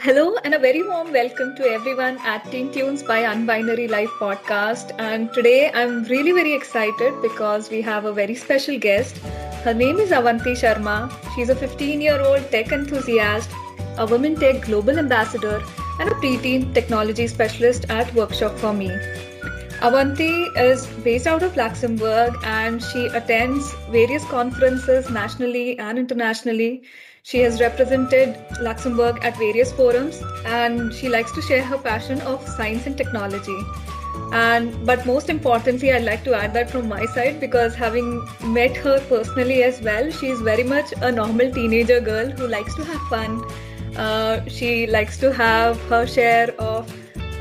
Hello and a very warm welcome to everyone at Teen Tunes by Unbinary Life podcast. And today I'm really very excited because we have a very special guest. Her name is Avanti Sharma. She's a 15 year old tech enthusiast, a women tech global ambassador, and a preteen technology specialist at Workshop for Me. Avanti is based out of Luxembourg and she attends various conferences nationally and internationally. She has represented Luxembourg at various forums and she likes to share her passion of science and technology. And but most importantly, I'd like to add that from my side because having met her personally as well, she's very much a normal teenager girl who likes to have fun. Uh, she likes to have her share of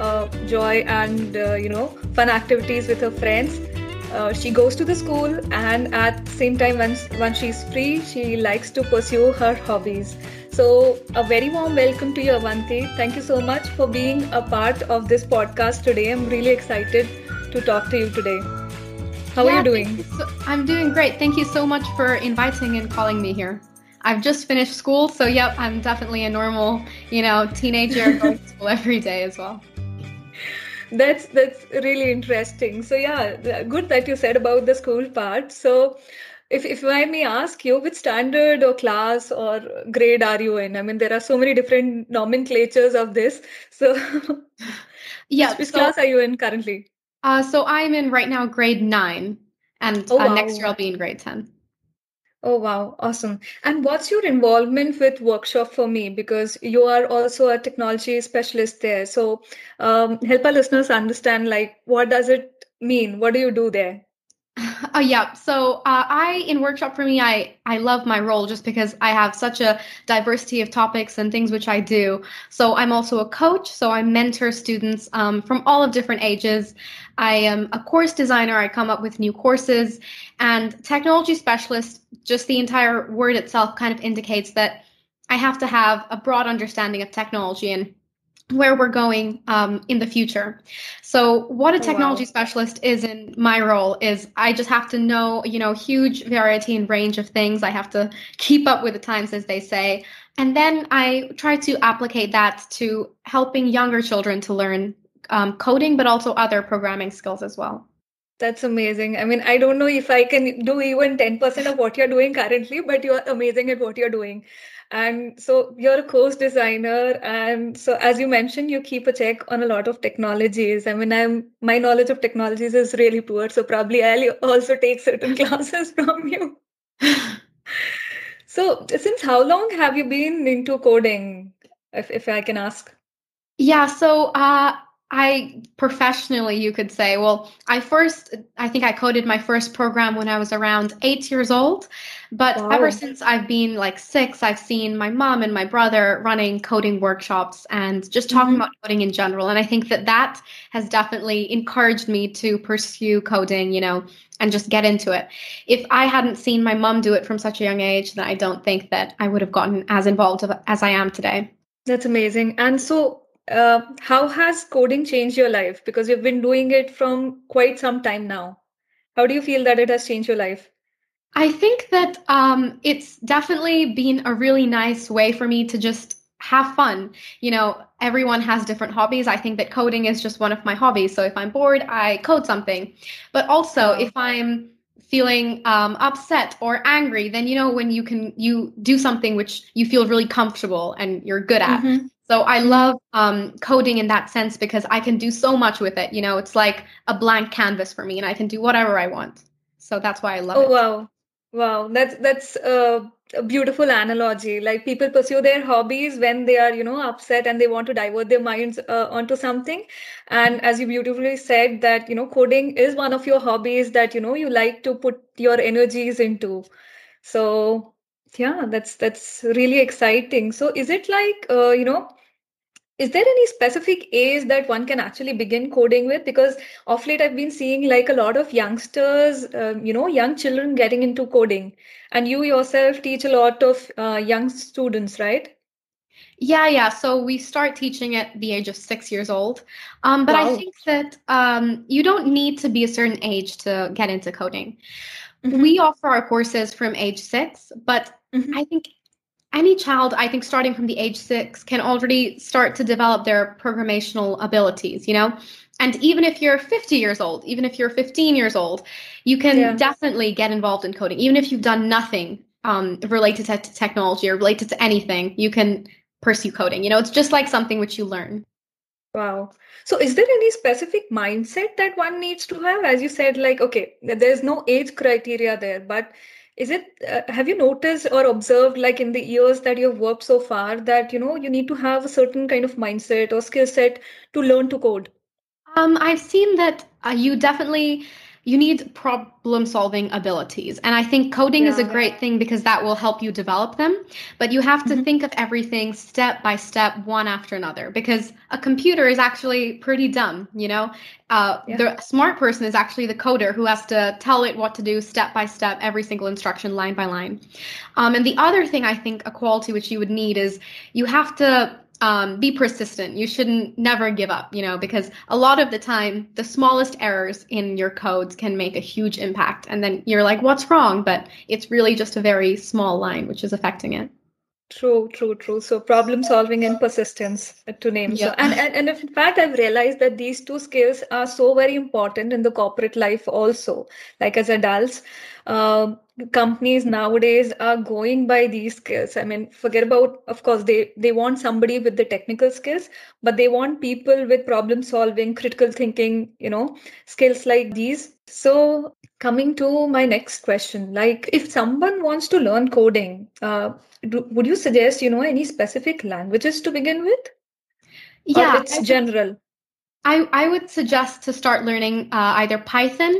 uh, joy and uh, you know fun activities with her friends uh, she goes to the school and at the same time once once she's free she likes to pursue her hobbies. So a very warm welcome to you avanti. Thank you so much for being a part of this podcast today. I'm really excited to talk to you today. How yeah, are you doing? you so, i'm doing great. Thank you so much for inviting and calling me here. I've just finished school, so yep, I'm definitely a normal, you know, teenager going to school every day as well that's that's really interesting so yeah good that you said about the school part so if, if I may ask you, which standard or class or grade are you in? I mean, there are so many different nomenclatures of this. So, yeah, which, which so, class are you in currently? Uh, so I'm in right now grade nine, and oh, uh, wow. next year I'll be in grade 10. Oh, wow. Awesome. And what's your involvement with Workshop for Me? Because you are also a technology specialist there. So um, help our listeners understand, like, what does it mean? What do you do there? Oh yeah. So uh, I in workshop for me, I I love my role just because I have such a diversity of topics and things which I do. So I'm also a coach. So I mentor students um, from all of different ages. I am a course designer. I come up with new courses and technology specialist. Just the entire word itself kind of indicates that I have to have a broad understanding of technology and where we're going um, in the future. So, what a technology oh, wow. specialist is in my role is I just have to know, you know, huge variety and range of things. I have to keep up with the times, as they say, and then I try to applicate that to helping younger children to learn um, coding, but also other programming skills as well. That's amazing. I mean, I don't know if I can do even 10% of what you're doing currently, but you're amazing at what you're doing and so you're a course designer and so as you mentioned you keep a check on a lot of technologies. I mean i'm my knowledge of technologies is really poor so probably i'll also take certain classes from you. So since how long have you been into coding if, if i can ask? Yeah so uh I professionally, you could say, well, I first, I think I coded my first program when I was around eight years old. But wow. ever since I've been like six, I've seen my mom and my brother running coding workshops and just talking mm-hmm. about coding in general. And I think that that has definitely encouraged me to pursue coding, you know, and just get into it. If I hadn't seen my mom do it from such a young age, then I don't think that I would have gotten as involved as I am today. That's amazing. And so, uh, how has coding changed your life? Because you've been doing it from quite some time now. How do you feel that it has changed your life? I think that um, it's definitely been a really nice way for me to just have fun. You know, everyone has different hobbies. I think that coding is just one of my hobbies. So if I'm bored, I code something. But also, if I'm feeling um, upset or angry, then you know when you can you do something which you feel really comfortable and you're good at. Mm-hmm. So I love um, coding in that sense because I can do so much with it. You know, it's like a blank canvas for me, and I can do whatever I want. So that's why I love oh, it. Oh wow, wow! That's that's a beautiful analogy. Like people pursue their hobbies when they are, you know, upset and they want to divert their minds uh, onto something. And as you beautifully said, that you know, coding is one of your hobbies that you know you like to put your energies into. So yeah, that's that's really exciting. So is it like uh, you know? Is there any specific age that one can actually begin coding with because of late i've been seeing like a lot of youngsters um, you know young children getting into coding and you yourself teach a lot of uh, young students right yeah yeah so we start teaching at the age of six years old um, but wow. i think that um, you don't need to be a certain age to get into coding mm-hmm. we offer our courses from age six but mm-hmm. i think any child, I think, starting from the age six, can already start to develop their programmational abilities, you know? And even if you're 50 years old, even if you're 15 years old, you can yeah. definitely get involved in coding. Even if you've done nothing um, related to technology or related to anything, you can pursue coding. You know, it's just like something which you learn. Wow. So, is there any specific mindset that one needs to have? As you said, like, okay, there's no age criteria there, but is it, uh, have you noticed or observed, like in the years that you've worked so far, that, you know, you need to have a certain kind of mindset or skill set to learn to code? Um, I've seen that uh, you definitely you need problem solving abilities and i think coding yeah. is a great thing because that will help you develop them but you have to mm-hmm. think of everything step by step one after another because a computer is actually pretty dumb you know uh, yeah. the smart person is actually the coder who has to tell it what to do step by step every single instruction line by line um, and the other thing i think a quality which you would need is you have to um, be persistent. You shouldn't never give up, you know, because a lot of the time, the smallest errors in your codes can make a huge impact. And then you're like, what's wrong? But it's really just a very small line which is affecting it. True, true, true. So problem solving and persistence uh, to name. Yeah. So and, and and in fact I've realized that these two skills are so very important in the corporate life also. Like as adults, uh, companies nowadays are going by these skills. I mean, forget about of course they they want somebody with the technical skills, but they want people with problem solving, critical thinking, you know, skills like these. So coming to my next question, like if someone wants to learn coding, uh, do, would you suggest you know any specific languages to begin with yeah or it's general i i would suggest to start learning uh, either python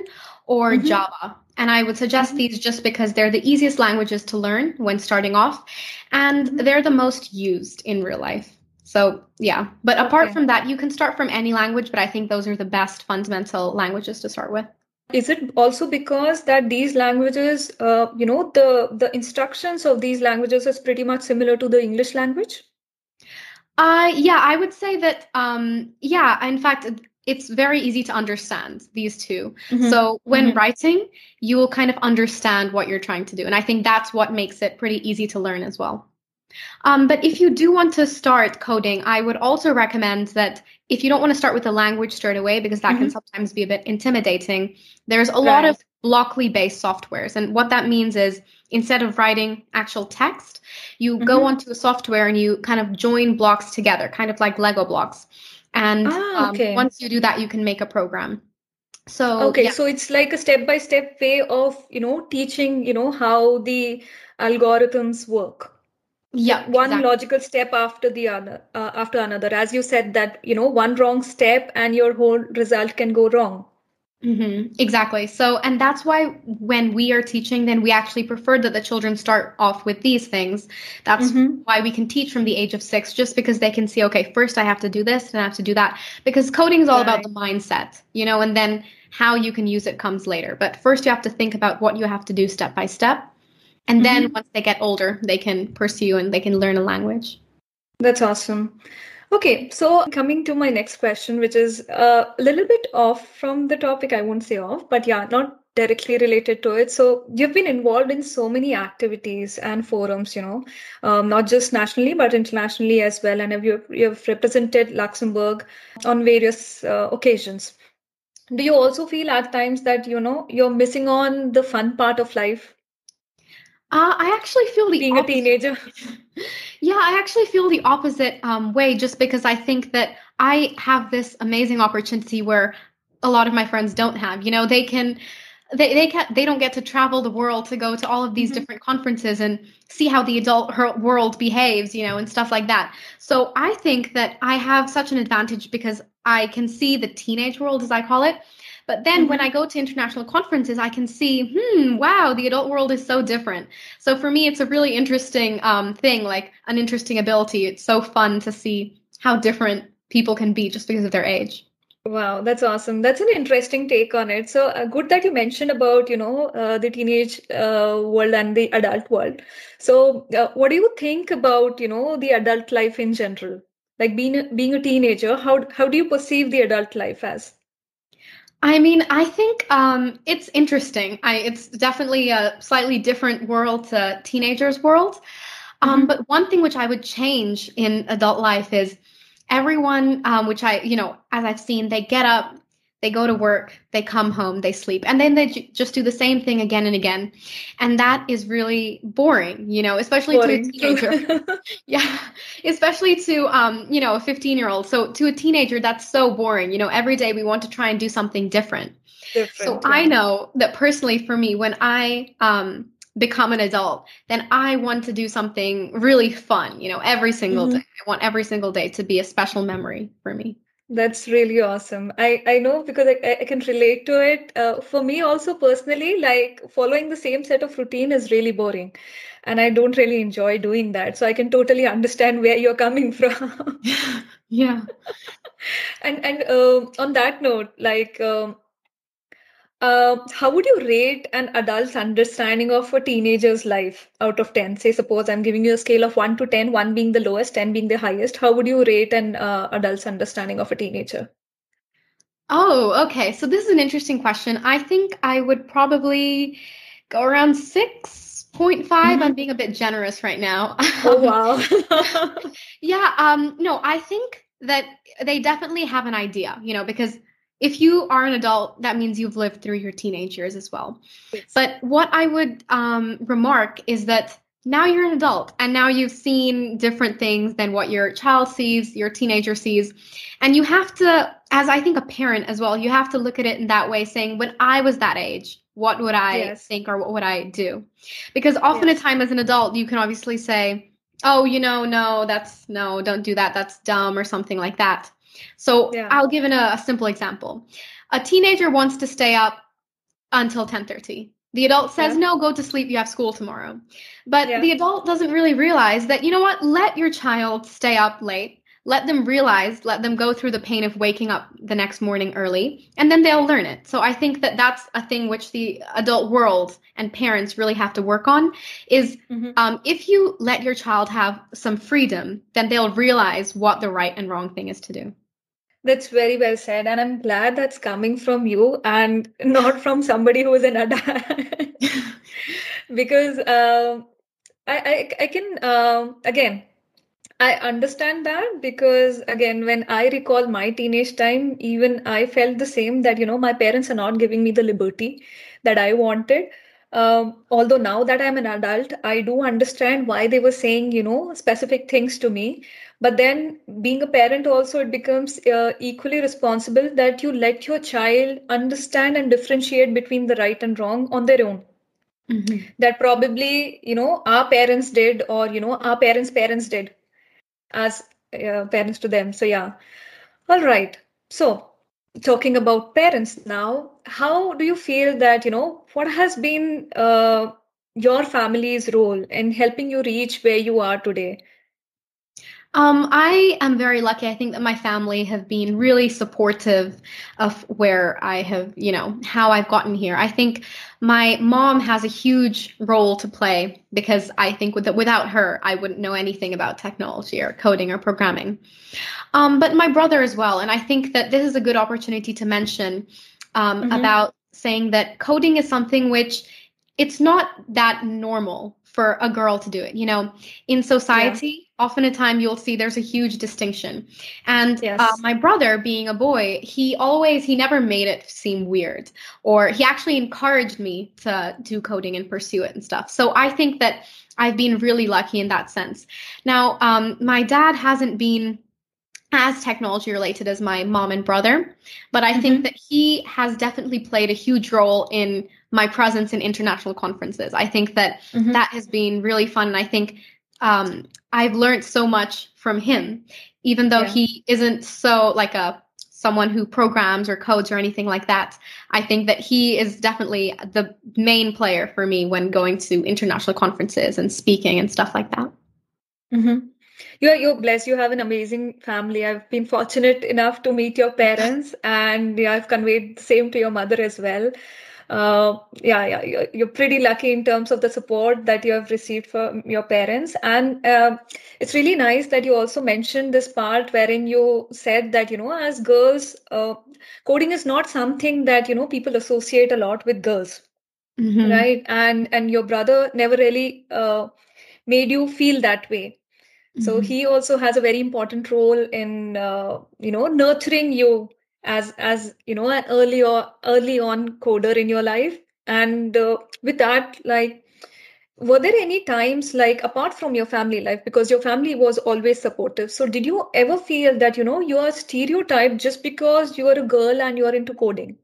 or mm-hmm. java and i would suggest mm-hmm. these just because they're the easiest languages to learn when starting off and mm-hmm. they're the most used in real life so yeah but apart okay. from that you can start from any language but i think those are the best fundamental languages to start with is it also because that these languages uh, you know the the instructions of these languages is pretty much similar to the english language uh yeah i would say that um yeah in fact it's very easy to understand these 2 mm-hmm. so when mm-hmm. writing you will kind of understand what you're trying to do and i think that's what makes it pretty easy to learn as well um, but if you do want to start coding, I would also recommend that if you don't want to start with a language straight away, because that mm-hmm. can sometimes be a bit intimidating, there's a right. lot of Blockly based softwares. And what that means is instead of writing actual text, you mm-hmm. go onto a software and you kind of join blocks together, kind of like Lego blocks. And ah, okay. um, once you do that, you can make a program. So okay, yeah. so it's like a step by step way of you know teaching you know how the algorithms work yeah one exactly. logical step after the other uh, after another as you said that you know one wrong step and your whole result can go wrong mm-hmm. exactly so and that's why when we are teaching then we actually prefer that the children start off with these things that's mm-hmm. why we can teach from the age of six just because they can see okay first i have to do this and i have to do that because coding is all right. about the mindset you know and then how you can use it comes later but first you have to think about what you have to do step by step and then mm-hmm. once they get older, they can pursue and they can learn a language. That's awesome. Okay, so coming to my next question, which is a little bit off from the topic, I won't say off, but yeah, not directly related to it. So you've been involved in so many activities and forums, you know, um, not just nationally but internationally as well, and you've, you've represented Luxembourg on various uh, occasions. Do you also feel at times that you know you're missing on the fun part of life? Uh, I actually feel the being opposite. a teenager. yeah, I actually feel the opposite um, way, just because I think that I have this amazing opportunity where a lot of my friends don't have. You know, they can they they can they don't get to travel the world to go to all of these mm-hmm. different conferences and see how the adult world behaves you know and stuff like that so i think that i have such an advantage because i can see the teenage world as i call it but then mm-hmm. when I go to international conferences, I can see, hmm, wow, the adult world is so different. So for me, it's a really interesting um, thing, like an interesting ability. It's so fun to see how different people can be just because of their age. Wow, that's awesome. That's an interesting take on it. So uh, good that you mentioned about you know uh, the teenage uh, world and the adult world. So uh, what do you think about you know the adult life in general? Like being being a teenager, how how do you perceive the adult life as? I mean, I think um, it's interesting. I, it's definitely a slightly different world to teenagers' world. Um, mm-hmm. But one thing which I would change in adult life is everyone, um, which I, you know, as I've seen, they get up, they go to work, they come home, they sleep, and then they j- just do the same thing again and again. And that is really boring, you know, especially boring. to a teenager. yeah, especially to, um, you know, a 15 year old. So to a teenager, that's so boring. You know, every day we want to try and do something different. different so yeah. I know that personally for me, when I, um, become an adult, then I want to do something really fun, you know, every single mm-hmm. day. I want every single day to be a special memory for me. That's really awesome. I, I know because I, I can relate to it. Uh, for me, also personally, like following the same set of routine is really boring. And I don't really enjoy doing that. So I can totally understand where you're coming from. yeah. and and uh, on that note, like, um, uh, how would you rate an adult's understanding of a teenager's life out of 10? Say, suppose I'm giving you a scale of 1 to 10, 1 being the lowest, 10 being the highest. How would you rate an uh, adult's understanding of a teenager? Oh, okay. So this is an interesting question. I think I would probably go around 6.5. Mm-hmm. I'm being a bit generous right now. Oh, wow. yeah. Um, no, I think that they definitely have an idea, you know, because if you are an adult, that means you've lived through your teenage years as well. Yes. But what I would um, remark is that now you're an adult and now you've seen different things than what your child sees, your teenager sees. And you have to, as I think a parent as well, you have to look at it in that way, saying, when I was that age, what would I yes. think or what would I do? Because often yes. a time as an adult, you can obviously say, oh, you know, no, that's no, don't do that. That's dumb or something like that. So yeah. I'll give an, a, a simple example. A teenager wants to stay up until 10:30. The adult says, yeah. "No, go to sleep. You have school tomorrow." But yeah. the adult doesn't really realize that you know what? Let your child stay up late. Let them realize, let them go through the pain of waking up the next morning early, and then they'll learn it. So I think that that's a thing which the adult world and parents really have to work on. Is mm-hmm. um, if you let your child have some freedom, then they'll realize what the right and wrong thing is to do. That's very well said. And I'm glad that's coming from you and not from somebody who is an adult. because uh, I, I, I can, uh, again, I understand that because, again, when I recall my teenage time, even I felt the same that, you know, my parents are not giving me the liberty that I wanted. Um, although now that I'm an adult, I do understand why they were saying, you know, specific things to me. But then being a parent also it becomes uh, equally responsible that you let your child understand and differentiate between the right and wrong on their own. Mm-hmm. that probably you know our parents did or you know our parents parents did as uh, parents to them. So yeah. All right. So talking about parents now how do you feel that you know what has been uh, your family's role in helping you reach where you are today um, I am very lucky. I think that my family have been really supportive of where I have, you know, how I've gotten here. I think my mom has a huge role to play because I think with, without her, I wouldn't know anything about technology or coding or programming. Um, but my brother as well. And I think that this is a good opportunity to mention um, mm-hmm. about saying that coding is something which it's not that normal for a girl to do it. You know, in society, often a time you'll see there's a huge distinction and yes. uh, my brother being a boy he always he never made it seem weird or he actually encouraged me to do coding and pursue it and stuff so i think that i've been really lucky in that sense now um, my dad hasn't been as technology related as my mom and brother but i mm-hmm. think that he has definitely played a huge role in my presence in international conferences i think that mm-hmm. that has been really fun and i think um, I've learned so much from him, even though yeah. he isn't so like a someone who programs or codes or anything like that. I think that he is definitely the main player for me when going to international conferences and speaking and stuff like that. Mm-hmm. You're you're blessed. You have an amazing family. I've been fortunate enough to meet your parents, and yeah, I've conveyed the same to your mother as well uh, yeah, yeah, you're, you're, pretty lucky in terms of the support that you have received from your parents. And uh, it's really nice that you also mentioned this part wherein you said that, you know, as girls, uh, coding is not something that, you know, people associate a lot with girls. Mm-hmm. Right. And and your brother never really uh, made you feel that way so Mhm. he also has a very important role in uh, you know nurturing you as as you know an early or early on coder in your life? And uh, with that like were there any times like apart from your family life because your family was always supportive so did you ever feel that you know you are stereotyped just because you are a girl and you are into coding?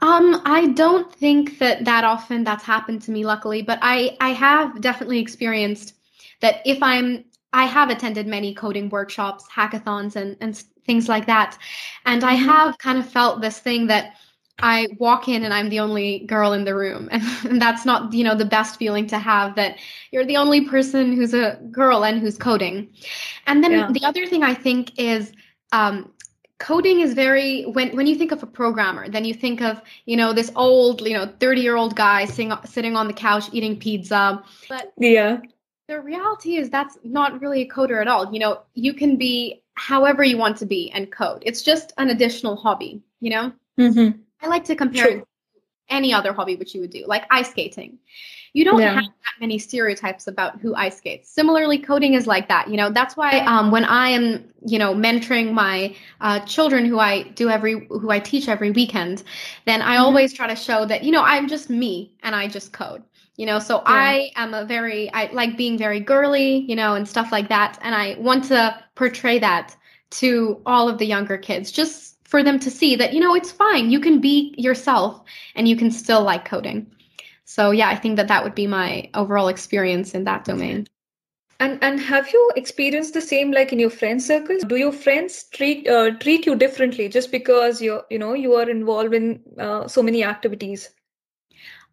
Um, I don't think that that often that's happened to me, luckily, but I I have definitely experienced that if I'm I have attended many coding workshops, hackathons, and and things like that, and I Mhm. have kind of felt this thing that I walk in and I'm the only girl in the room, and, and that's not you know the best feeling to have that you're the only person who's a girl and who's coding. And then Yeah. the other thing I think is um, coding is very when when you think of a programmer, then you think of you know this old you know 30 year old guy sitting sitting on the couch eating pizza. But yeah the reality is that's not really a coder at all. You know, you can be however you want to be and code. It's just an additional hobby. You know, hmm I like to compare True. it to any other hobby which you would do, like ice skating. You don't Yeah. have that many stereotypes about who ice skates. Similarly, coding is like that. You know, that's why um, when I am, you know, mentoring my uh, children who I do every, who I teach every weekend, then I Mhm. always try to show that, you know, I'm just me and I just code. You know, so I am a very, I like being very girly, you know, and stuff like that. And I want to portray that to all of the younger kids, just for them to see that, you know, it's fine. You can be yourself and you can still like coding. So yeah, I think that that would be my overall experience in that domain. And and have you experienced the same like in your friend circles? Do your friends treat uh, treat you differently just because you're you know you are involved in uh, so many activities?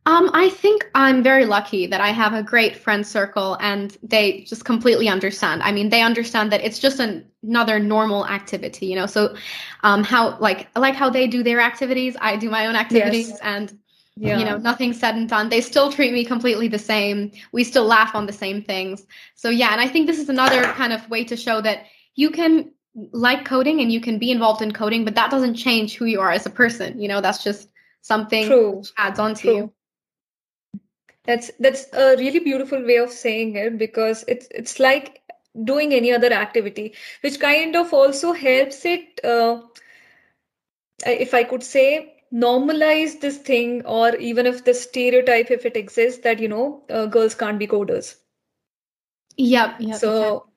Um, I think I'm very lucky that I have a great friend circle and they just completely understand. I mean, they understand that it's just an, another normal activity, you know. So, um, how like like how they do their activities, I do my own activities, Yes. and Yeah. you know, nothing said and done. They still treat me completely the same. We still laugh on the same things. So yeah, and I think this is another kind of way to show that you can like coding and you can be involved in coding, but that doesn't change who you are as a person. You know, that's just something True. which adds on to True. you. That's that's a really beautiful way of saying it because it's it's like doing any other activity, which kind of also helps it, uh, if I could say, normalize this thing, or even if the stereotype, if it exists, that you know, uh, girls can't be coders. Yeah. Yep. So,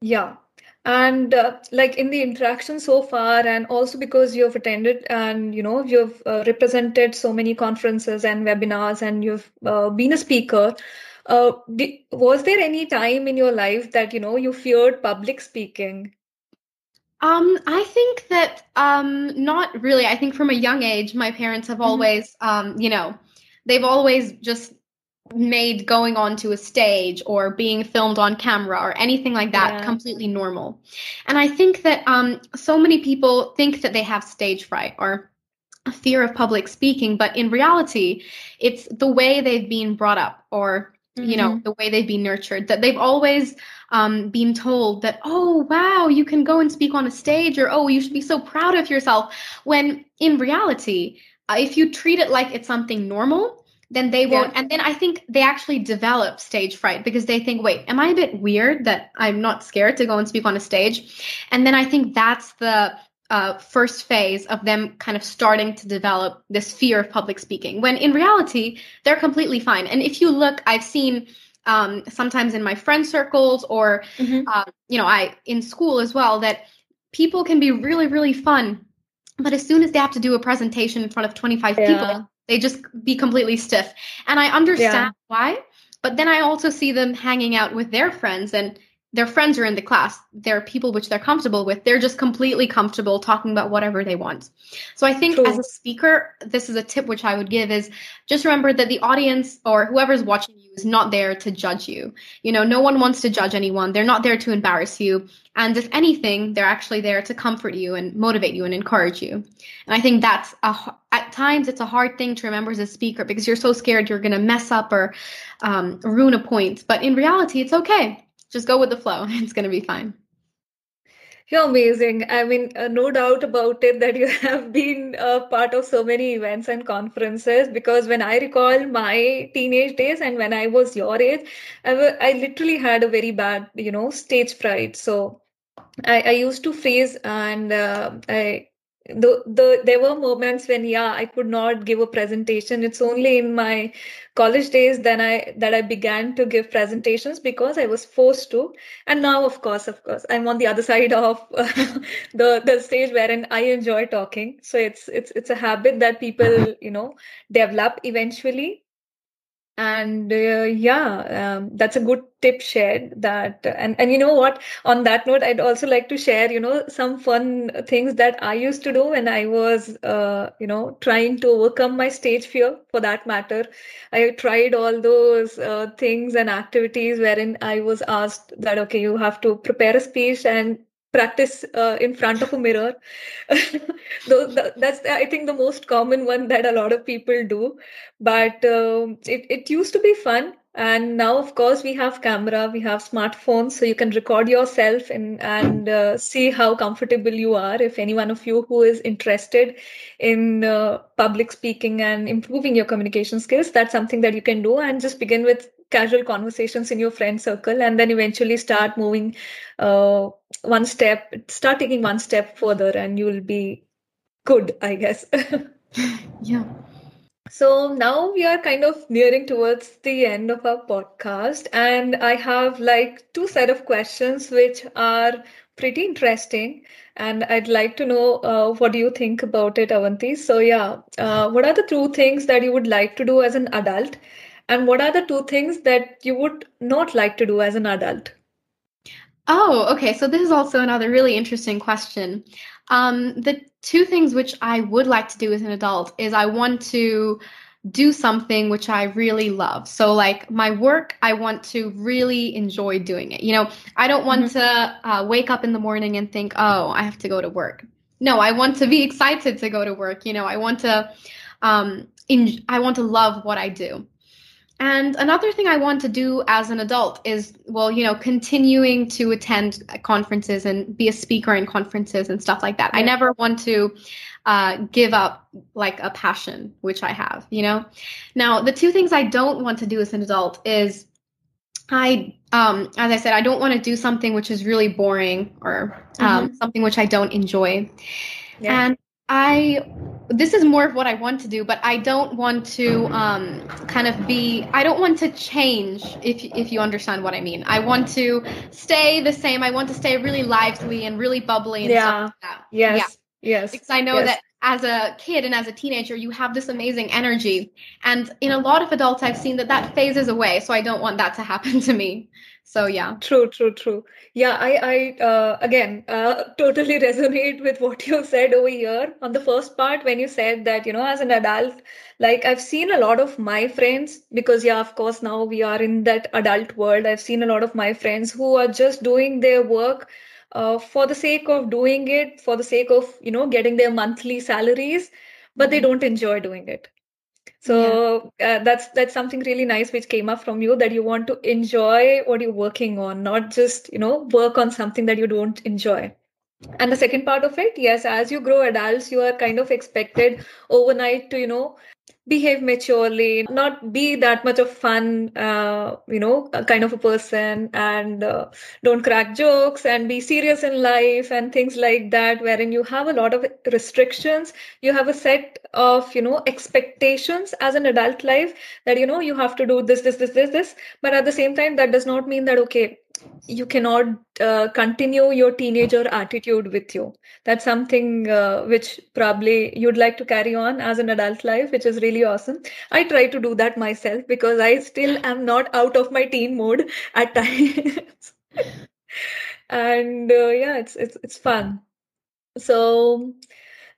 yeah. And uh, like in the interaction so far, and also because you've attended and you know you've uh, represented so many conferences and webinars, and you've uh, been a speaker. Uh, was there any time in your life that you know you feared public speaking? Um, I think that um, not really. I think from a young age, my parents have Mhm. always, um, you know, they've always just made going onto a stage or being filmed on camera or anything like that Yeah. completely normal. And I think that um, so many people think that they have stage fright or a fear of public speaking, but in reality, it's the way they've been brought up or you know Mhm. the way they've been nurtured that they've always um, been told that oh wow you can go and speak on a stage or oh you should be so proud of yourself when in reality uh, if you treat it like it's something normal then they won't Yeah. and then i think they actually develop stage fright because they think wait am i a bit weird that i'm not scared to go and speak on a stage and then i think that's the uh, first phase of them kind of starting to develop this fear of public speaking when in reality they're completely fine and if you look i've seen um, sometimes in my friend circles or Mhm. um, you know i in school as well that people can be really really fun but as soon as they have to do a presentation in front of 25 Yeah. people they just be completely stiff. And i understand why but then i also see them hanging out with their friends and their friends are in the class. They're people which they're comfortable with. They're just completely comfortable talking about whatever they want. So i think True. as a speaker this is a tip which i would give is just remember that the audience or whoever's watching is not there to judge you. You know no one wants to judge anyone. They're not there to embarrass you. And if anything they're actually there to comfort you and motivate you and encourage you. And i think that's a, at times it's a hard thing to remember as a speaker because you're so scared you're going to mess up or um, ruin a point. But in reality it's okay. Just go with the flow. It's going to be fine You're amazing. I mean, uh, no doubt about it that you have been a part of so many events and conferences. Because when I recall my teenage days and when I was your age, I, w- I literally had a very bad, you know, stage fright. So I, I used to freeze and uh, I the the there were moments when yeah I could not give a presentation. It's only in my college days then I that I began to give presentations because I was forced to. And now, of course, of course, I'm on the other side of uh, the the stage wherein I enjoy talking. So it's it's it's a habit that people you know develop eventually and uh, yeah um, that's a good tip shared that and and you know what? On that note i'd also like to share you know some fun things that i used to do when i was uh, you know trying to overcome my stage fear for that matter. I tried all those uh, things and activities wherein i was asked that okay you have to prepare a speech and practice uh, in front of a mirror. That's i think the most common one that a lot of people do. But um, it, it used to be fun. And now of course we have camera we have smartphones so you can record yourself and and uh, see how comfortable you are. If any one of you who is interested in uh, public speaking and improving your communication skills that's something that you can do. And just begin with casual conversations in your friend circle and then eventually start moving uh, one step start taking one step further and you'll be good i guess. Yeah. So now we are kind of nearing towards the end of our podcast and i have like two set of questions which are pretty interesting and i'd like to know uh, what do you think about it avanti? So yeah uh, what are the two things that you would like to do as an adult and what are the two things that you would not like to do as an adult? Oh, okay. So this is also another really interesting question. Um, the two things which I would like to do as an adult is I want to do something which I really love. So, like my work, I want to really enjoy doing it. You know, I don't want mm-hmm. to uh, wake up in the morning and think, oh, I have to go to work. No, I want to be excited to go to work. You know, I want to, um, in, I want to love what I do. And another thing I want to do as an adult is, well, you know, continuing to attend conferences and be a speaker in conferences and stuff like that. I never want to uh, give up like a passion, which I have, you know. Now, the two things I don't want to do as an adult is I, um, as I said, I don't want to do something which is really boring or um, mm-hmm. something which I don't enjoy. Yeah. And I this is more of what I want to do, but I don't want to um, kind of be. I don't want to change. If if you understand what I mean, I want to stay the same. I want to stay really lively and really bubbly. And yeah. Like yes. Yeah. Yes. Because I know yes. that as a kid and as a teenager, you have this amazing energy, and in a lot of adults, I've seen that that phases away. So I don't want that to happen to me so yeah. True true true. Yeah i i uh, again uh, totally resonate with what you said over here on the first part when you said that you know as an adult like i've seen a lot of my friends because yeah of course now we are in that adult world. I've seen a lot of my friends who are just doing their work uh, for the sake of doing it for the sake of you know getting their monthly salaries but they mm-hmm. don't enjoy doing it so yeah. uh, that's that's something really nice which came up from you that you want to enjoy what you're working on not just you know work on something that you don't enjoy and the second part of it yes as you grow adults you are kind of expected overnight to you know behave maturely, not be that much of fun, uh, you know, kind of a person, and uh, don't crack jokes and be serious in life and things like that, wherein you have a lot of restrictions. You have a set of, you know, expectations as an adult life that, you know, you have to do this, this, this, this, this. But at the same time, that does not mean that, okay, you cannot uh, continue your teenager attitude with you. That's something uh, which probably you'd like to carry on as an adult life which is really awesome. I try to do that myself because i still am not out of my teen mode at times. And uh, yeah it's it's it's fun. So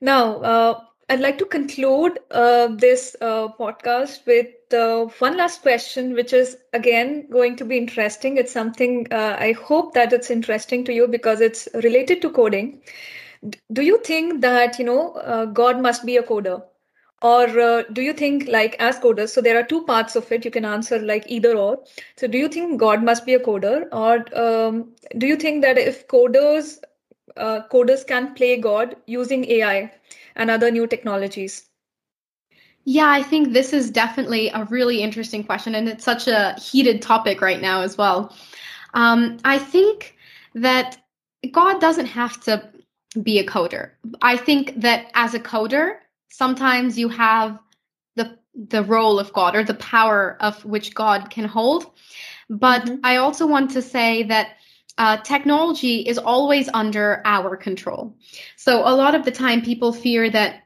now uh, I'd like to conclude uh, this uh, podcast with uh, one last question, which is again going to be interesting. It's something uh, I hope that it's interesting to you because it's related to coding. Do you think that you know uh, God must be a coder, or uh, do you think like as coders? So there are two parts of it. You can answer like either or. So do you think God must be a coder, or um, do you think that if coders uh, coders can play God using AI and other new technologies? Yeah, I think this is definitely a really interesting question, and it's such a heated topic right now as well. Um, I think that God doesn't have to be a coder. I think that as a coder, sometimes you have the the role of God or the power of which God can hold. But mm-hmm. I also want to say that uh, technology is always under our control. So a lot of the time, people fear that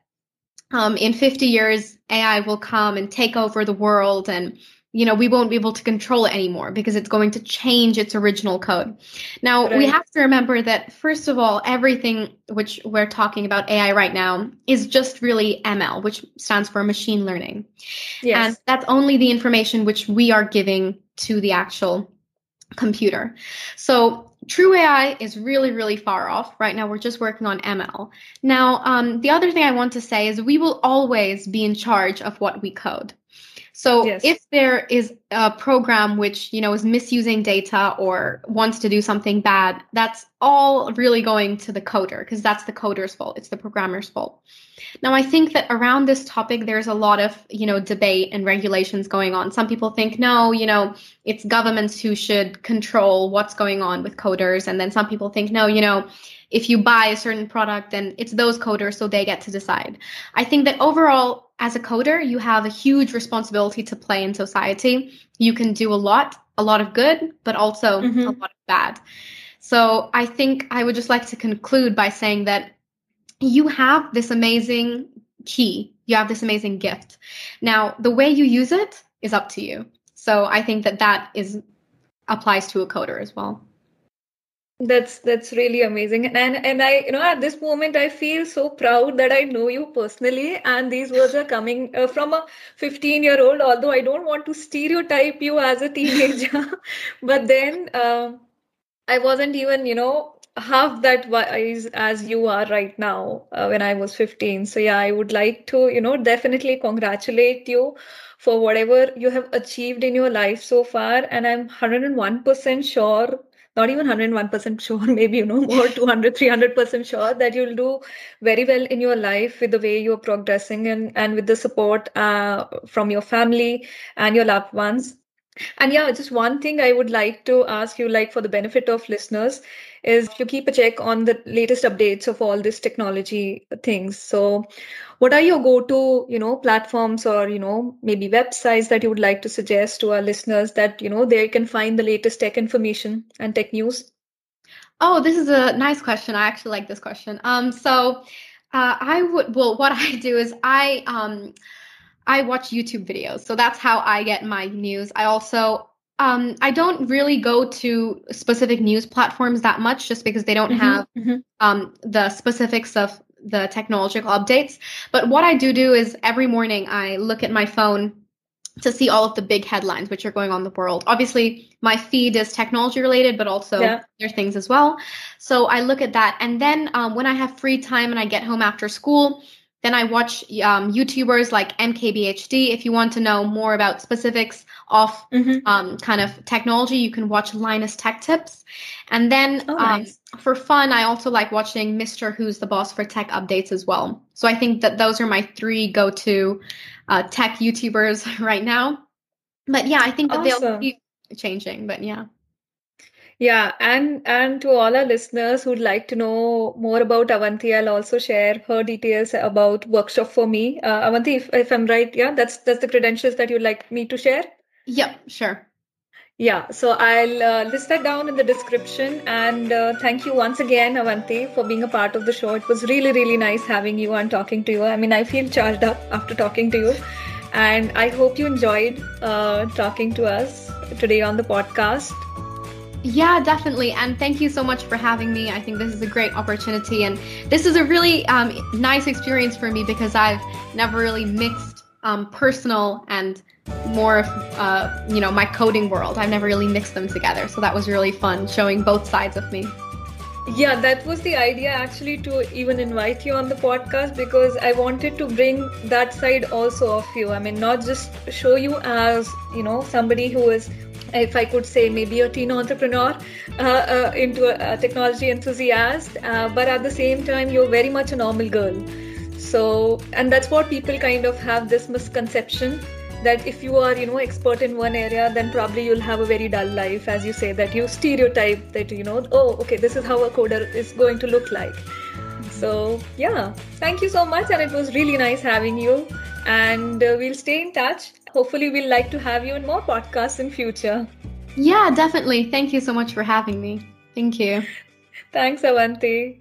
um, in 50 years, AI will come and take over the world and you know we won't be able to control it anymore because it's going to change its original code now right. we have to remember that first of all everything which we're talking about ai right now is just really ml which stands for machine learning yes. and that's only the information which we are giving to the actual computer so True AI is really, really far off. Right now, we're just working on ML. Now, um, the other thing I want to say is we will always be in charge of what we code. So yes. if there is a program which, you know, is misusing data or wants to do something bad, that's all really going to the coder because that's the coder's fault. It's the programmer's fault. Now, I think that around this topic, there's a lot of, you know, debate and regulations going on. Some people think, no, you know, it's governments who should control what's going on with coders. And then some people think, no, you know, if you buy a certain product, then it's those coders, so they get to decide. I think that overall, as a coder, you have a huge responsibility to play in society. You can do a lot, a lot of good, but also mm-hmm. a lot of bad. So I think I would just like to conclude by saying that you have this amazing key, you have this amazing gift. Now, the way you use it is up to you. So I think that that is applies to a coder as well that's that's really amazing. And and i you know at this moment i feel so proud that i know you personally. And these words are coming uh, from a 15 year old although i don't want to stereotype you as a teenager. But then uh, i wasn't even you know half that wise as you are right now uh, when i was 15 so yeah i would like to you know definitely congratulate you for whatever you have achieved in your life so far. And i'm 101% sure not even 101% sure maybe you know more 200 300% sure that you'll do very well in your life with the way you're progressing and and with the support uh, from your family and your loved ones and yeah just one thing i would like to ask you like for the benefit of listeners is you keep a check on the latest updates of all this technology things. So what are your go-to you know platforms or you know maybe websites that you would like to suggest to our listeners that you know they can find the latest tech information and tech news? Oh this is a nice question. I actually like this question. Um so uh, i would well what i do is i um i watch youtube videos so that's how i get my news i also um, I don't really go to specific news platforms that much just because they don't mm-hmm, have mm-hmm. Um, the specifics of the technological updates. But what I do do is every morning I look at my phone to see all of the big headlines which are going on in the world. Obviously, my feed is technology related, but also yeah. other things as well. So I look at that. And then um, when I have free time and I get home after school, then I watch um, YouTubers like MKBHD. If you want to know more about specifics of mm-hmm. um, kind of technology, you can watch Linus Tech Tips. And then oh, um, for fun, I also like watching Mrwhosetheboss for tech updates as well. So I think that those are my three go to uh, tech YouTubers right now. But yeah, I think that awesome. they'll keep changing. But yeah. Yeah, and and to all our listeners who'd like to know more about Avanti, I'll also share her details about workshop for me. Uh, Avanti, if, if I'm right, yeah, that's that's the credentials that you'd like me to share. Yep, sure. Yeah, so I'll uh, list that down in the description. And uh, thank you once again, Avanti, for being a part of the show. It was really, really nice having you and talking to you. I mean, I feel charged up after talking to you. And I hope you enjoyed uh, talking to us today on the podcast. Yeah, definitely. And thank you so much for having me. I think this is a great opportunity. And this is a really um, nice experience for me because I've never really mixed um, personal and more of, uh, you know, my coding world. I've never really mixed them together. So that was really fun showing both sides of me. Yeah, that was the idea actually to even invite you on the podcast because I wanted to bring that side also of you. I mean, not just show you as, you know, somebody who is if I could say, maybe a teen entrepreneur uh, uh, into a, a, technology enthusiast, uh, but at the same time, you're very much a normal girl. So, and that's what people kind of have this misconception that if you are, you know, expert in one area, then probably you'll have a very dull life, as you say, that you stereotype that, you know, oh, okay, this is how a coder is going to look like. So, yeah, thank you so much. And it was really nice having you. And uh, we'll stay in touch hopefully we'll like to have you in more podcasts in future. Yeah, definitely. Thank you so much for having me. Thank you. Thanks, Avanti.